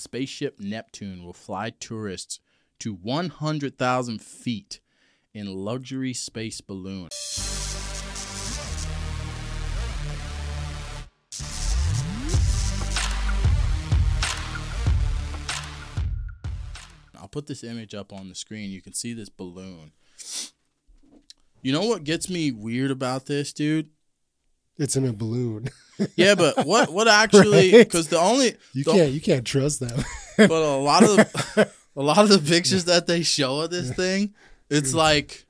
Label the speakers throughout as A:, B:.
A: spaceship Neptune will fly tourists to 100,000 feet in luxury space balloon. I'll put this image up on the screen. You can see this balloon. You know what gets me weird about this, dude?
B: It's in a balloon.
A: Yeah, but what what actually?
B: Right?
A: Because the only
B: You
A: the-
B: can't you can't trust them.
A: but a lot of the, a lot of the pictures that they show of this thing, it's like,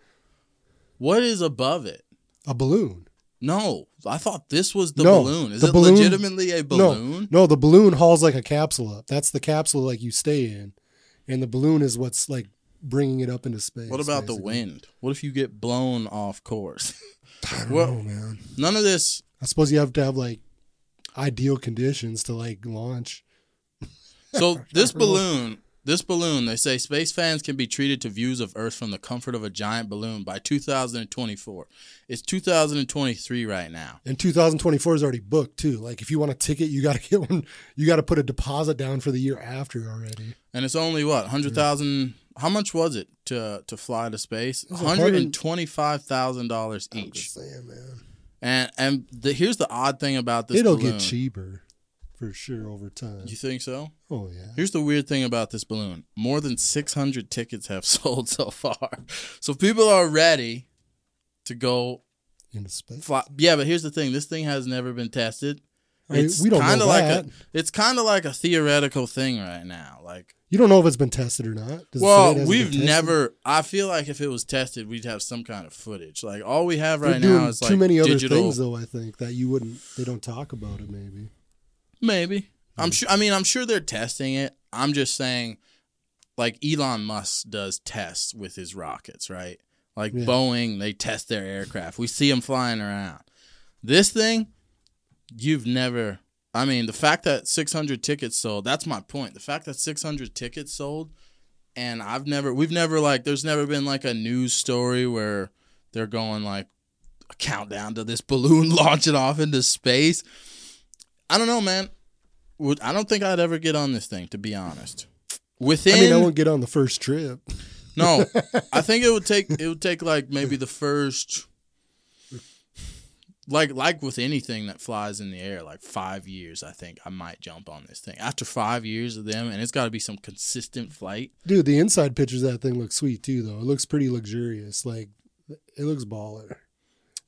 A: what is above it?
B: a balloon.
A: No, I thought this was the
B: No,
A: balloon. Is
B: the
A: it
B: balloon-
A: legitimately a balloon?
B: No, no, the balloon hauls like a capsule up. That's the capsule like you stay in, and the balloon is what's like bringing it up into space.
A: What about the wind? What if you get blown off course?
B: I don't
A: Well-
B: know, man.
A: None of this.
B: I suppose you have to have like ideal conditions to like launch.
A: So this balloon, this balloon, they say space fans can be treated to views of Earth from the comfort of a giant balloon by 2024. It's 2023 right now.
B: And 2024 is already booked too. Like if you want a ticket, you got to get one. You got to put a deposit down for the year after already.
A: And it's only what hundred thousand. How much was it to to fly to space? Hundred and twenty five thousand dollars each.
B: saying, man.
A: And and the, here's the odd thing about this.
B: It'll
A: balloon.
B: get cheaper for sure over time.
A: You think so?
B: Oh yeah.
A: Here's the weird thing about this balloon. More than 600 tickets have sold so far. So people are ready to go
B: Into space.
A: fly. Yeah, but here's the thing. This thing has never been tested.
B: I mean,
A: It's
B: we don't
A: kind
B: know
A: of like
B: that.
A: a it's kind of like a theoretical thing right now. Like
B: You don't know if it's been tested or not. Does
A: well, we've never I feel like if it was tested, we'd have some kind of footage. Like all we have right now is
B: too
A: like
B: many other
A: digital
B: things, though. I think that you wouldn't. They don't talk about it. Maybe.
A: Maybe.
B: Hmm.
A: I'm sure I mean I'm sure they're testing it. I'm just saying like Elon Musk does tests with his rockets, right? Like
B: Yeah.
A: Boeing, they test their aircraft. We see them flying around. This thing, you've never I mean, the fact that 600 tickets sold, that's my point. The fact that 600 tickets sold and I've never we've never like there's never been like a news story where they're going like a countdown to this balloon launching off into space. I don't know, man. I don't think I'd ever get on this thing, to be honest. Within
B: I mean, I won't get on the first trip.
A: no, I think it would take it would take like maybe the first like like with anything that flies in the air, like five years. I think I might jump on this thing after five years of them, and it's got to be some consistent flight.
B: Dude, the inside pictures of that thing look sweet too, though. It looks pretty luxurious. Like, it looks baller.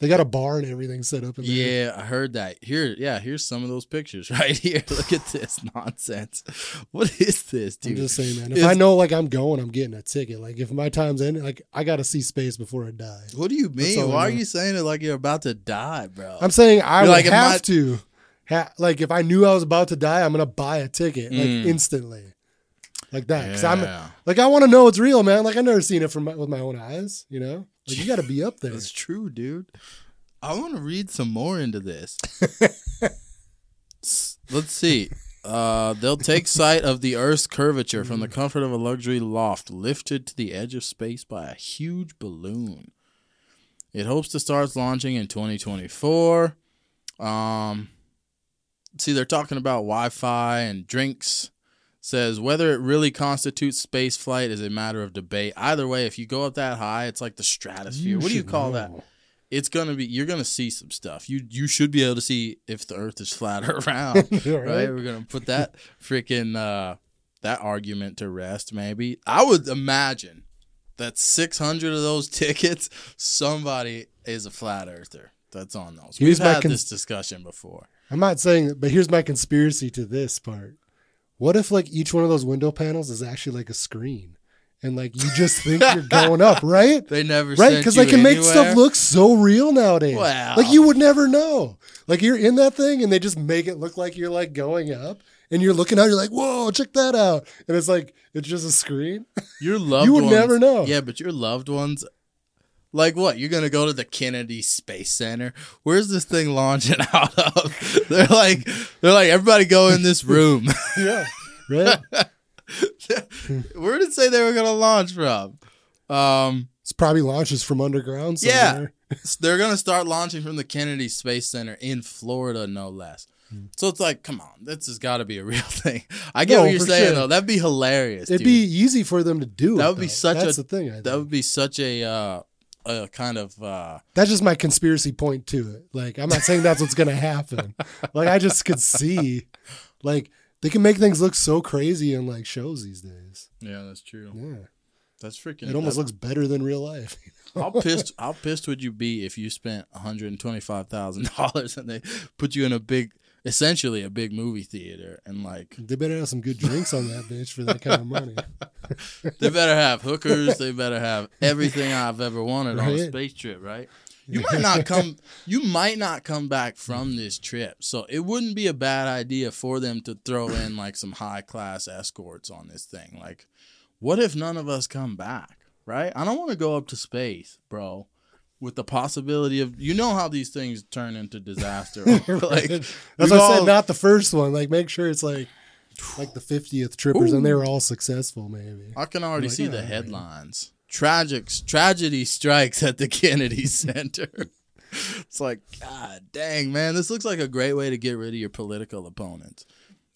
B: They got a bar and everything set up in there.
A: Yeah, I heard that. Here, yeah, here's some of those pictures right here. Look at this nonsense. What is this, dude?
B: I'm just saying, man. If
A: It's-
B: I know like I'm going, I'm getting a ticket. Like if my time's in, like I gotta see space before I die.
A: What do you mean?
B: all I
A: Why are you saying it like you're about to die, bro?
B: I'm saying I
A: like,
B: have
A: might-
B: to. Ha- like if I knew I was about to die, I'm gonna buy a ticket like
A: Mm.
B: instantly, like that. Cause I'm
A: Yeah.
B: like I want to know it's real, man. Like I've never seen it from my, with my own eyes. You know, like you got to be up there.
A: That's true, dude. I want to read some more into this. Let's see. Uh, they'll take sight of the Earth's curvature from the comfort of a luxury loft, lifted to the edge of space by a huge balloon. It hopes to start launching in 2024. Um, see, they're talking about Wi-Fi and drinks. Says whether it really constitutes space flight is a matter of debate. Either way, if you go up that high, it's like the stratosphere. what do you call that? it's gonna be you're gonna see some stuff. You you should be able to see if the Earth is flat or round,
B: right?
A: right? We're gonna put that freaking uh, that argument to rest. Maybe I would imagine that 600 of those tickets, somebody is a flat earther that's on those.
B: Here's
A: We've had
B: cons-
A: this discussion before.
B: I'm not saying that, but here's my conspiracy to this part. What if like each one of those window panels is actually like a screen, and like you just think you're going up, right?
A: They never
B: Right, because they can make stuff look so real nowadays.
A: Wow.
B: Like you would never know. Like you're in that thing, and they just make it look like you're like going up, and you're looking out. You're like, "Whoa, check that out!" And it's like it's just a screen.
A: Your loved
B: You would
A: ones,
B: never know.
A: Yeah, but your loved ones, like what? You're gonna go to the Kennedy Space Center. Where's this thing launching out of? They're like, they're like, everybody go in this room.
B: yeah, right.
A: Where did it say they were gonna launch from? Um,
B: It's probably launches from underground.
A: Yeah. They're gonna start launching from the Kennedy Space Center in Florida, no less. So it's like, come on, this has got to be a real thing. I get
B: No,
A: what you're saying
B: sure.
A: though. That'd be hilarious.
B: It'd
A: dude.
B: be easy for them to do.
A: That
B: it,
A: would be such
B: That's
A: a-
B: the thing. I think.
A: that would be such a uh, a kind of uh,
B: That's just my conspiracy point to it. Like, I'm not saying that's what's gonna happen. like, I just could see, like, they can make things look so crazy in like shows these days.
A: yeah, that's true.
B: Yeah,
A: That's freaking.
B: it almost
A: that-
B: looks better than real life.
A: How pissed? How pissed would you be if you spent one hundred and twenty five thousand dollars and they put you in a big, essentially a big movie theater, and like
B: They better have some good drinks on that bitch for that kind of money.
A: they better have hookers, they better have everything I've ever wanted on a space trip, right? You might not come. You might not come back from this trip, so it wouldn't be a bad idea for them to throw in like some high class escorts on this thing. Like, what if none of us come back? Right? I don't want to go up to space, bro. With the possibility of, you know how these things turn into disaster. like,
B: That's
A: we've
B: why I said not the first one. Like, make sure it's like like the 50th trippers, and they were all successful. Maybe.
A: I can already
B: like,
A: see the headlines. Tragic tragedy strikes at the Kennedy Center. it's like, God dang, man, this looks like a great way to get rid of your political opponents.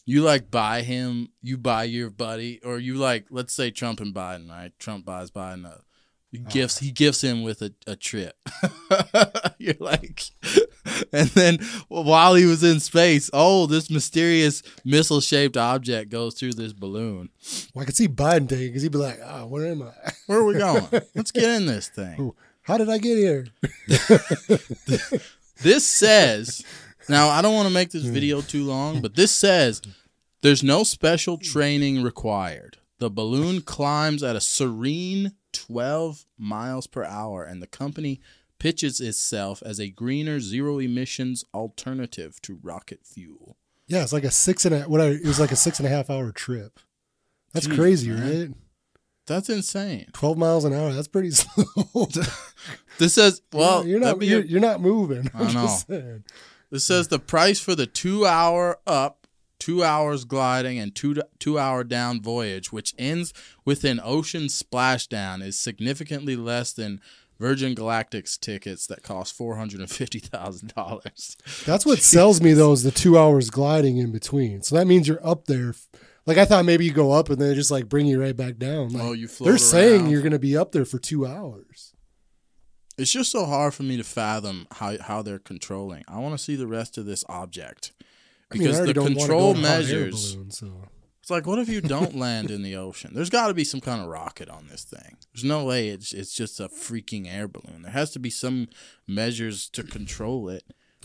A: You like buy him, you buy your buddy, or you like, let's say Trump and Biden, right? Trump buys Biden a gifts he gifts him with a, a trip. You're like and then while he was in space, oh, this mysterious missile shaped object goes through this balloon.
B: Well, I could see Biden taking because he'd be like, "Ah, where am I?
A: Where are we going? Let's get in this thing.
B: How did I get here?"
A: This says, now I don't want to make this video too long, but this says there's no special training required. The balloon climbs at a serene 12 miles per hour, and the company pitches itself as a greener, zero emissions alternative to rocket fuel.
B: Yeah, it's like a six and a what? I, it was like a six and a half hour trip. That's
A: Jeez,
B: crazy,
A: man.
B: right?
A: That's insane.
B: Twelve miles an hour. That's pretty slow.
A: This says, well,
B: you're not you're, you're not moving.
A: I
B: I'm
A: know.
B: just.
A: This says the price for the two hour up, two hours gliding, and two two hour down voyage, which ends with an ocean splashdown, is significantly less than Virgin Galactic's tickets that cost four hundred and fifty thousand dollars.
B: That's what sells me though is the two hours gliding in between. So that means you're up there. Like I thought maybe you go up and then they just like bring you right back down. Like,
A: Oh, you float
B: they're saying you're going to be up there for two hours.
A: It's just so hard for me to fathom how how they're controlling. I want to see the rest of this object
B: I mean, I
A: because the control
B: go in a hot air
A: measures.
B: balloon, so.
A: It's like, what if you don't land in the ocean? There's got to be some kind of rocket on this thing. There's no way it's it's just a freaking air balloon. There has to be some measures to control it,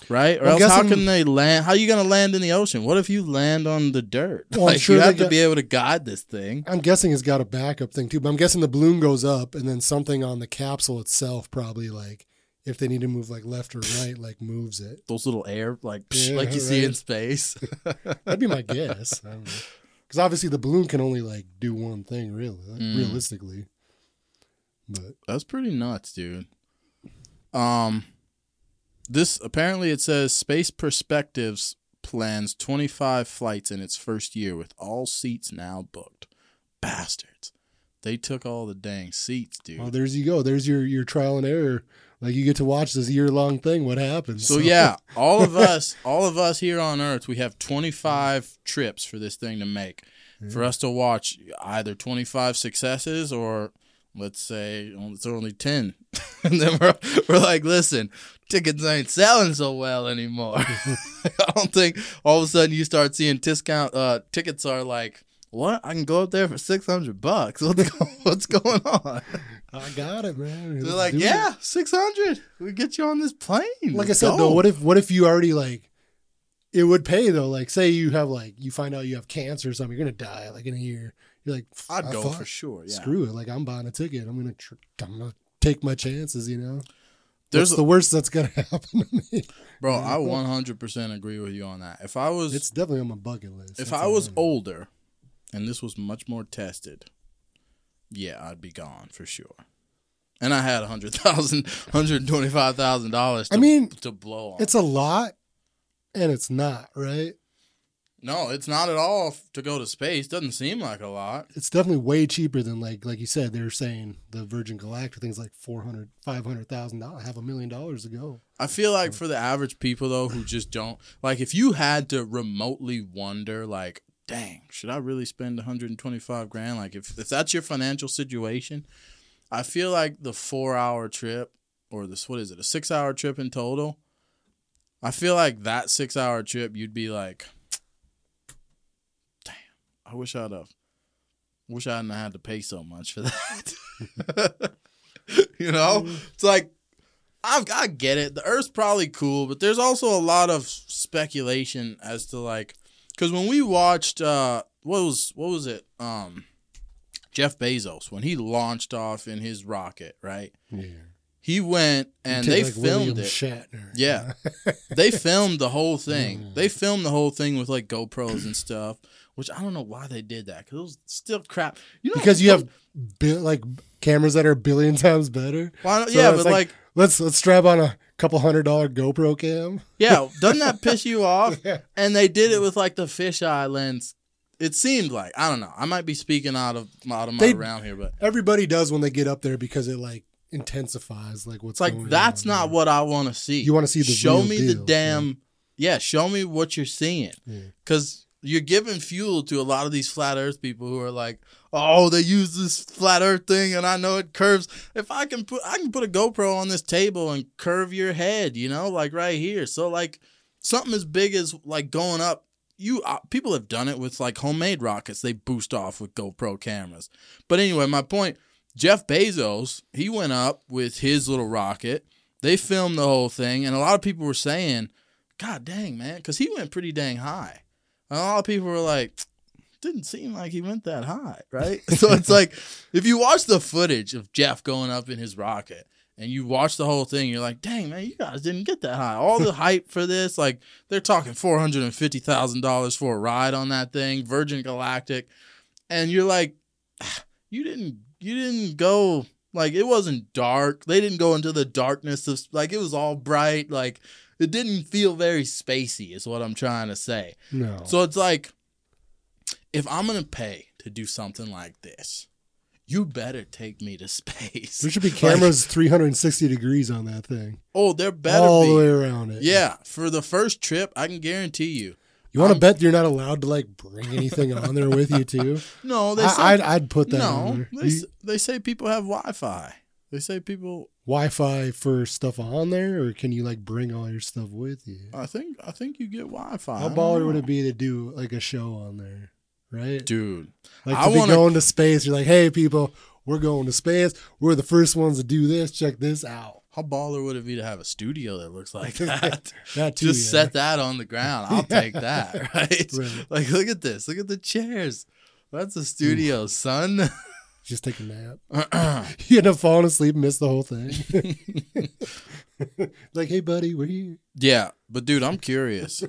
A: right? Or
B: I'm
A: else, how can they land? How are you going to land in the ocean? What if you land on the dirt?
B: Well,
A: like
B: sure
A: you have to
B: got-
A: be able to guide this thing.
B: I'm guessing it's got a backup thing too, but I'm guessing the balloon goes up and then something on the capsule itself probably like if they need to move like left or right, like moves it.
A: Those little air, like
B: Yeah,
A: like you see in space.
B: That'd be my guess. Because obviously the balloon can only like do one thing, really, like,
A: Mm.
B: realistically. But
A: That's pretty nuts, dude. Um, this apparently it says Space Perspectives plans 25 flights in its first year with all seats now booked. Bastards. They took all the dang seats, dude.
B: well, there's you go. There's your your trial and error. Like you get to watch this year long thing. What happens?
A: so yeah, all of us, all of us here on Earth, we have 25 trips for this thing to make. For us to watch either 25 successes or let's say oh, it's only 10. and then we're, we're like, listen, tickets ain't selling so well anymore. I don't think all of a sudden you start seeing discount uh, tickets are like, what? I can go up there for 600 bucks. What's, go- what's going on?
B: I got it, man.
A: They're
B: Let's
A: like, yeah, 600. We get you on this plane.
B: Like I said
A: go."
B: though, what if what if you already like it would pay though? Like say you have like you find out you have cancer or something, you're gonna die like in a year. You're like,
A: I'd
B: "Ah,
A: go
B: fuck,
A: for sure. Yeah.
B: Screw it. Like I'm buying a ticket. I'm gonna tr- I'm gonna take my chances. You know.
A: There's
B: What's the worst that's gonna happen to me?
A: Bro, I 100% agree with you on that. If I was
B: It's definitely on my bucket list.
A: if
B: That's
A: I was older and this was much more tested, yeah, I'd be gone for sure. And I had $100,000 $125,000
B: I mean,
A: to blow on.
B: it's a lot, and it's not right.
A: No, it's not at all to go to space. Doesn't seem like a lot.
B: It's definitely way cheaper than like like you said. They were saying the Virgin Galactic thing's like four hundred, five hundred thousand dollars, half a million dollars to go.
A: I feel like for the average people though who just don't like if you had to remotely wonder like dang should I really spend 125 grand? Like if if that's your financial situation I feel like the 4 hour trip or this what is it a 6 hour trip in total I feel like that 6 hour trip you'd be like damn I wish I'd have wish I hadn't had to pay so much for that. You know? Mm. It's like I've, I get it. The Earth's probably cool, but there's also a lot of speculation as to like, because when we watched, uh, what was what was it? Um, Jeff Bezos when he launched off in his rocket, right?
B: Yeah,
A: He went and they
B: like,
A: filmed
B: William
A: it.
B: Shatner.
A: Yeah. they filmed the whole thing. They filmed the whole thing with like GoPros and stuff, which I don't know why they did that because it was still crap. You know,
B: because you have like cameras that are a billion times better.
A: why not-
B: So
A: yeah, but like
B: let's let's strap on a couple hundred dollar GoPro cam.
A: Yeah, doesn't that piss you off?
B: Yeah.
A: And they did it with like the fisheye lens. It seemed like I don't know. I might be speaking out of out of my
B: They-
A: round here, but
B: Everybody does when they get up there because it like intensifies like what's
A: like
B: going
A: that's
B: on,
A: not
B: yeah.
A: the what I want to see.
B: You wanna see the
A: show me the damn yeah. Show me what you're seeing
B: Yeah.
A: because you're giving fuel to a lot of these flat Earth people who are like, oh, they use this flat Earth thing, and I know it curves. If I can put I can put a GoPro on this table and curve your head, you know, like right here. So like something as big as like going up you uh, people have done it with like homemade rockets they boost off with GoPro cameras. But anyway, my point, Jeff Bezos, he went up with his little rocket. They filmed the whole thing and a lot of people were saying, "God dang, man," cuz he went pretty dang high. And a lot of people were like, didn't seem like he went that high, right? so it's like if you watch the footage of Jeff going up in his rocket and you watch the whole thing, you're like, dang man, you guys didn't get that high. All the hype for this, like they're talking four hundred and fifty thousand dollars for a ride on that thing, Virgin Galactic, and you're like, "Ah, you didn't, you didn't go like it wasn't dark. They didn't go into the darkness of like it was all bright. Like it didn't feel very spacey, is what I'm trying to say.
B: No.
A: So it's like, if I'm gonna pay to do something like this, you better take me to space.
B: there should be
A: Like,
B: cameras 360 degrees on that thing.
A: oh, they're better
B: all
A: be.
B: the way around it.
A: Yeah, for the first trip, I can guarantee you.
B: You want to bet you're not allowed to like bring anything on there with you too?
A: No, they say
B: I, I'd, I'd put that
A: no. They, s- they say people have Wi-Fi. They say people.
B: Wi-Fi for stuff on there, or can you like bring all your stuff with you?
A: I think. I think you get Wi-Fi.
B: How
A: I
B: baller would it be to do like a show on there, right?
A: dude?
B: Like
A: I
B: to be
A: wanna-
B: going to space. You're like, hey people, we're going to space. We're the first ones to do this. Check this out.
A: How baller would it be to have a studio that looks like that?
B: That too.
A: Just
B: yeah.
A: set that on the ground. I'll take that, right?
B: Right.
A: Like, look at this. Look at the chairs. That's a studio, son.
B: Just take a nap. You end up falling asleep and miss the whole thing. like, hey buddy, we're here.
A: yeah, but dude, I'm curious.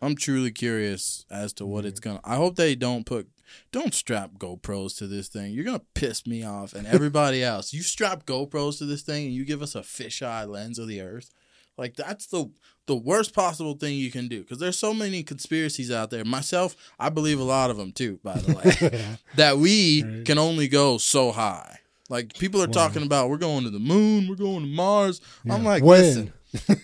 A: I'm truly curious as to what it's gonna. I hope they don't put, don't strap GoPros to this thing. You're gonna piss me off and everybody else. You strap GoPros to this thing and you give us a fisheye lens of the Earth. Like that's the the worst possible thing you can do because there's so many conspiracies out there. Myself, I believe a lot of them too. By the way, that we
B: Right.
A: can only go so high. Like people are
B: Wow.
A: talking about, we're going to the moon, we're going to Mars. I'm like,
B: When?
A: listen,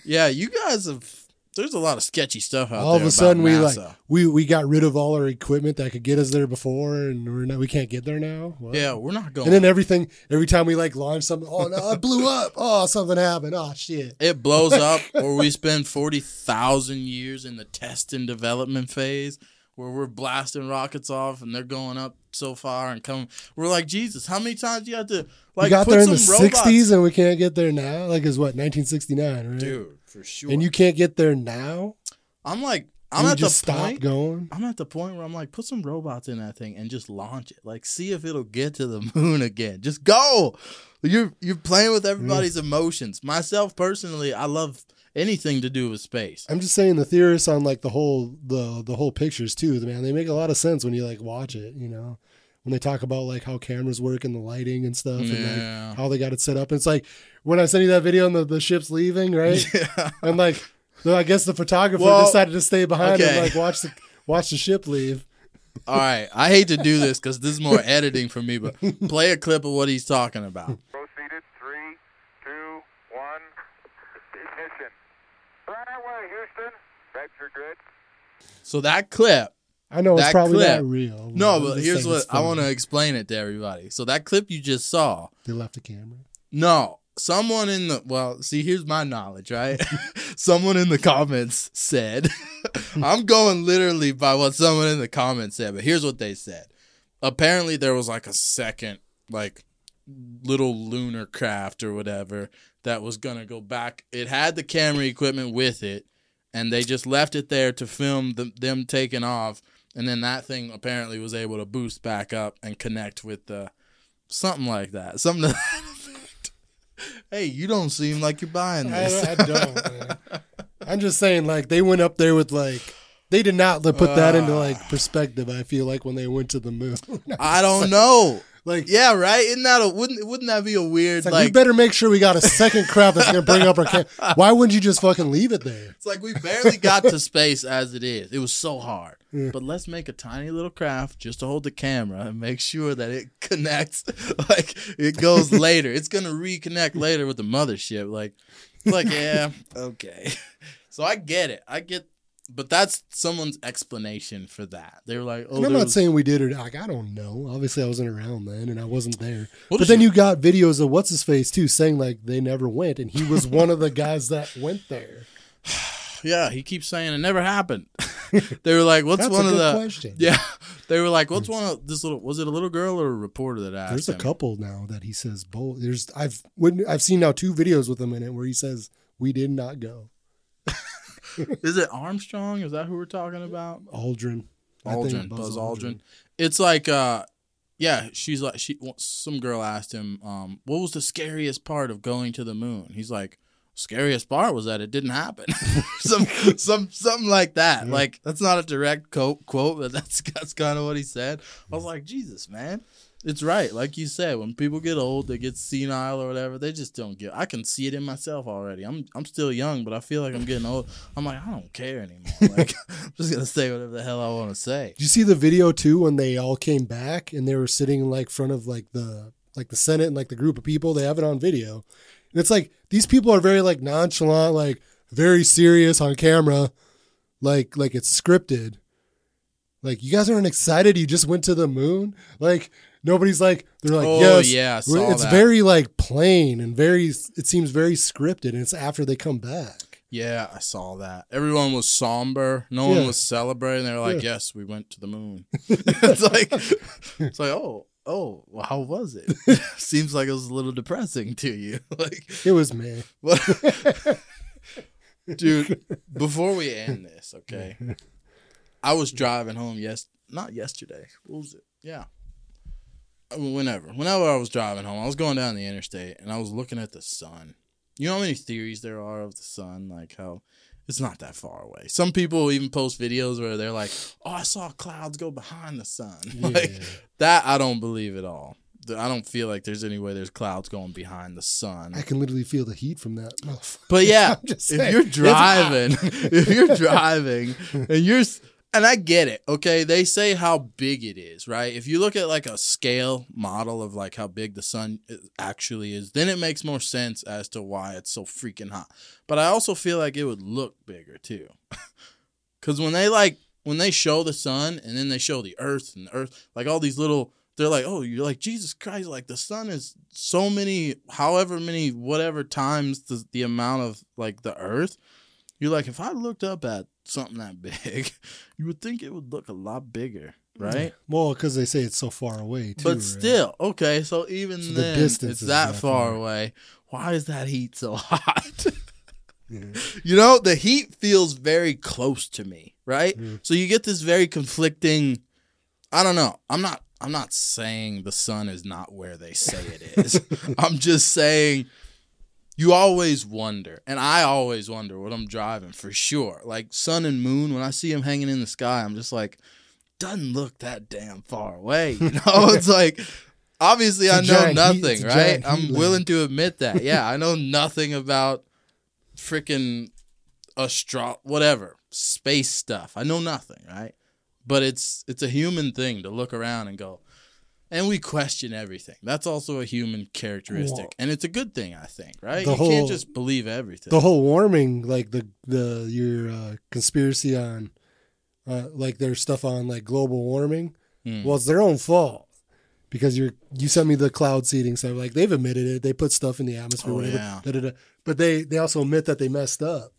A: yeah, you guys have. There's a lot of sketchy stuff out
B: all
A: there.
B: All of a sudden we like we we got rid of all our equipment that could get us there before, and we're not we can't get there now. What?
A: yeah, we're not going.
B: And then everything, every time we like launch something, oh no, it blew up. Oh, something happened. Oh shit.
A: it blows up, or we spend forty thousand years in the test and development phase, where we're blasting rockets off and they're going up so far and coming. We're like Jesus. How many times do you have to like
B: we got
A: put
B: there in the
A: some robots?
B: '60s, and we can't get there now. Like it's what 1969, right?
A: dude, for sure.
B: And you can't get there now.
A: I'm like, I'm at the point.
B: going.
A: I'm at the point where I'm like, put some robots in that thing and just launch it. Like, see if it'll get to the moon again. Just go. You're you're playing with everybody's emotions. Myself personally, I love anything to do with space.
B: I'm just saying the theorists on like the whole the the whole pictures too. Man, they make a lot of sense when you like watch it. You know, when they talk about like how cameras work and the lighting and stuff, and like how they got it set up. It's like when I sent you that video and the, the ship's leaving, right?
A: Yeah.
B: and like, the- I guess the photographer
A: Well,
B: decided to stay behind
A: okay.
B: and like watch the Watch the ship leave.
A: All right, I hate to do this because this is more editing for me, but play a clip of what he's talking about.
C: Proceeded. Three, two, one. Ignition. Right away, Houston. Regs are good.
A: So that clip,
B: I know it's
A: That
B: probably
A: clip-
B: not real.
A: no, but here's what I want to explain it to everybody. So that clip you just saw,
B: They left the camera.
A: no, someone in the well, see, here's my knowledge, right? someone in the comments said, I'm going literally by what someone in the comments said, but here's what they said. Apparently, there was like a second, like little lunar craft or whatever that was gonna go back. It had the camera equipment with it, and they just left it there to film the, them taking off. And then that thing apparently was able to boost back up and connect with the something like that. Something. To that hey, you don't seem like you're buying
B: I,
A: this.
B: I don't. man. I'm just saying, like they went up there with like they did not put that into like
A: Ah.
B: perspective. I feel like when they went to the moon,
A: I don't know.
B: Like
A: Yeah, right. Isn't that a wouldn't wouldn't that be a weird
B: like,
A: like?
B: we better make sure we got a second craft that's gonna bring up our cam. Why wouldn't you just fucking leave it there?
A: It's like we barely got to space as it is. It was so hard.
B: Yeah.
A: But let's make a tiny little craft just to hold the camera and make sure that it connects. like it goes later. It's gonna reconnect later with the mothership. Like, it's like yeah, okay. So I get it. I get, but that's someone's explanation for that. They were like, oh,
B: and I'm not
A: was-
B: saying we did it. Like I don't know. Obviously, I wasn't around then, and I wasn't there.
A: What
B: but then
A: your-
B: you got videos of what's his face too, saying like they never went, and he was one of the guys that went there.
A: yeah, he keeps saying it never happened. they were like, what's
B: That's
A: one
B: a
A: of
B: good
A: the
B: question.
A: yeah? They were like, what's hmm. one of this little? Was it a little girl or a reporter that asked?
B: There's a
A: him?
B: couple now that he says both. There's I've when I've seen now two videos with him in it where he says we did not go.
A: Is it Armstrong? Is that who we're talking about?
B: Aldrin,
A: Aldrin, Buzz Aldrin. It's like, uh, yeah, she's like, she. Some girl asked him, um, what was the scariest part of going to the moon? He's like, scariest part was that it didn't happen. some, some, something like that.
B: Yeah.
A: Like that's not a direct quote, quote, but that's that's kind of what he said. I was like, Jesus, man. It's right, like you said. When people get old, they get senile or whatever. They just don't get. I can see it in myself already. I'm I'm still young, but I feel like I'm getting old. I'm like, I don't care anymore. Like, I'm just gonna say whatever the hell I want to say.
B: Did you see the video too when they all came back and they were sitting in like front of like the like the Senate and like the group of people? They have it on video. And it's like these people are very like nonchalant, like very serious on camera, like like it's scripted. Like you guys aren't excited. You just went to the moon. Like nobody's like they're like
A: Oh,
B: yes.
A: yeah,
B: it's
A: that.
B: very like plain and very. It seems very scripted, and it's after they come back.
A: Yeah, I saw that. Everyone was somber. No one was celebrating. They were like,
B: Yeah.
A: "Yes, we went to the moon." it's like, it's like, oh, oh, well, how was it? Seems like it was a little depressing to you. like,
B: It was man.
A: what? Dude, before we end this, okay? I was driving home. Yes, not yesterday. What was it? Yeah. Whenever, whenever I was driving home, I was going down the interstate and I was looking at the sun. You know how many theories there are of the sun? Like how it's not that far away. Some people even post videos where they're like, "Oh, I saw clouds go behind the sun." Like that, I don't believe at all. I don't feel like there's any way there's clouds going behind the sun.
B: I can literally feel the heat from that.
A: But yeah, if you're driving, if you're driving and you're, and I get it, okay? They say how big it is, right? If you look at like a scale model of like how big the sun uh, actually is, then it makes more sense as to why it's so freaking hot. But I also feel like it would look bigger too. Cause when they like, when they show the sun and then they show the earth and the earth, like all these little, they're like, oh, you're like, Jesus Christ, like the sun is so many, however many, whatever times the, the amount of like the earth. You're like, if I looked up at something that big, you would think it would look a lot bigger, right?
B: Well, because they say it's so far away too.
A: but
B: right?
A: still, okay, so even
B: So the
A: then,
B: distance
A: it's that
B: that
A: far
B: far.
A: away. Why is that heat so hot?
B: Yeah.
A: you know, the heat feels very close to me, right?
B: Mm.
A: So you get this very conflicting. I don't know. I'm not. I'm not saying the sun is not where they say it is. I'm just saying you always wonder, and I always wonder what I'm driving for sure. Like sun and moon, when I see them hanging in the sky, I'm just like, doesn't look that damn far away. You know, it's like obviously I know
B: giant heat-
A: nothing, right? I'm
B: heat
A: willing to admit that. Yeah, I know nothing about freaking astro whatever space stuff. I know nothing, right? but it's it's a human thing to look around and go, and we question everything. That's also a human characteristic, and it's a good thing, I think. Right?
B: The
A: you
B: whole-
A: can't just believe everything.
B: the whole warming, like the the your uh, conspiracy on, uh, like their stuff on like global warming.
A: Hmm.
B: Well, it's their own fault because you're you sent me the cloud seeding stuff. Like they've admitted it, they put stuff in the atmosphere,
A: Oh,
B: whatever.
A: yeah.
B: da, da, da. But they they also admit that they messed up,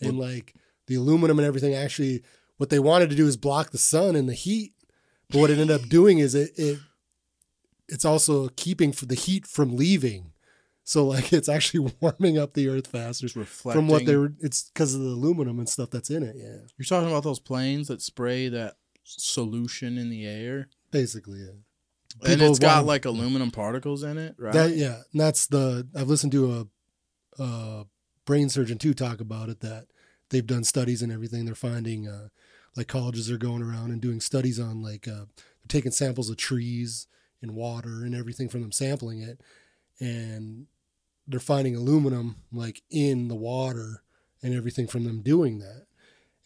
B: and like the aluminum and everything. Actually, what they wanted to do is block the sun and the heat. But what it ended up doing is it it it's also keeping for the heat from leaving. So like it's actually warming up the earth faster
A: It's reflecting.
B: from what they were. It's because of the aluminum and stuff that's in it. Yeah,
A: You're talking about those planes that spray that solution in the air,
B: basically. Yeah.
A: and
B: People
A: it's got like aluminum particles in it, right?
B: That yeah, and that's the I've listened to a, a brain surgeon too talk about it that they've done studies and everything. They're finding uh, like colleges are going around and doing studies on like uh, taking samples of trees and water and everything from them sampling it, and they're finding aluminum like in the water and everything from them doing that,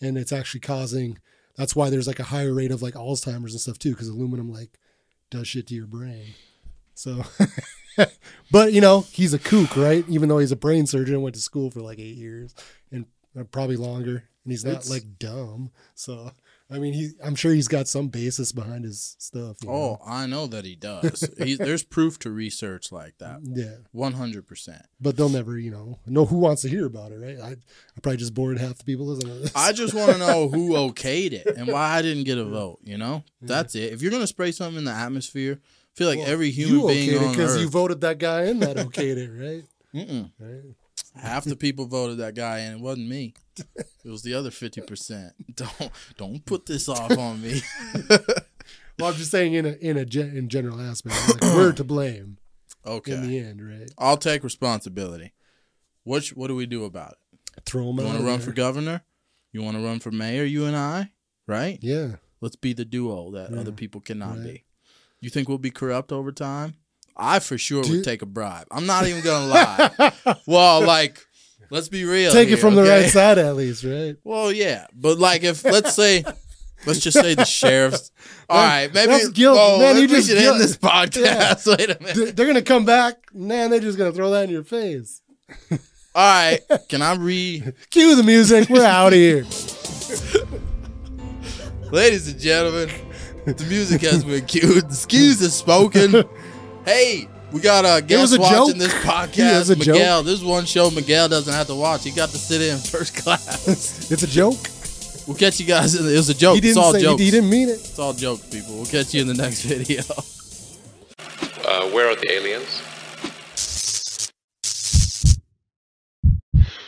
B: and it's actually causing. That's why there's like a higher rate of like Alzheimer's and stuff too, because aluminum like does shit to your brain. So, but you know, he's a kook, right? Even though he's a brain surgeon, went to school for like eight years and uh, probably longer, and he's not
A: It's-
B: like dumb. So, I mean, he, I'm sure he's got some basis behind his stuff. you
A: Oh,
B: know?
A: I know that he does. he, there's proof to research like that.
B: yeah,
A: One hundred percent.
B: but they'll never, you know, know who wants to hear about it, right? I, I probably just bored half the people listening to this.
A: I just want to know who okayed it and why I didn't get a vote. You know, that's it. If you're gonna spray something in the atmosphere, I feel like
B: Well,
A: every human
B: you
A: being
B: because you voted that guy in that okayed it, right?
A: Mm-mm.
B: Right.
A: Half the people voted that guy, and it wasn't me. It was the other fifty percent. Don't don't put this off on me.
B: Well, I'm just saying in a in a gen, in general aspect, like we're to blame
A: Okay.
B: in the end, right?
A: I'll take responsibility. What what do we do about it?
B: Throw them
A: You want to run
B: there.
A: for governor? You want to run for mayor? You and I, right?
B: Yeah.
A: Let's be the duo that
B: Yeah,
A: other people cannot
B: right.
A: be. You think we'll be corrupt over time? I for sure would take a bribe. I'm not even gonna lie. well, like, let's be real.
B: Take
A: here,
B: it from the right side at least, right?
A: Well, yeah, but like, if let's say, let's just say the sheriff's. All
B: Man,
A: right, maybe.
B: that's guilt.
A: Oh,
B: Man, you just
A: should
B: guilt-
A: end this podcast. Wait a minute.
B: They- They're gonna come back, man. They're just gonna throw that in your face.
A: All right, can I read,
B: Cue the music. We're out of here.
A: ladies and gentlemen? The music has been cued. The skews is spoken. Hey, we got a
B: was
A: guest
B: a
A: watching
B: joke.
A: this
B: It
A: podcast.
B: was a joke.
A: Miguel, this is one show Miguel doesn't have to watch. He got to sit in first class.
B: It's a joke.
A: We'll catch you guys. In the, it was a joke.
B: He
A: It's
B: didn't
A: all
B: say.
A: jokes.
B: He didn't mean it.
A: It's all jokes, people. We'll catch you in the next video.
D: Uh, where are the aliens?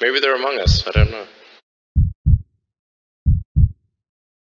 D: Maybe they're among us. I don't know.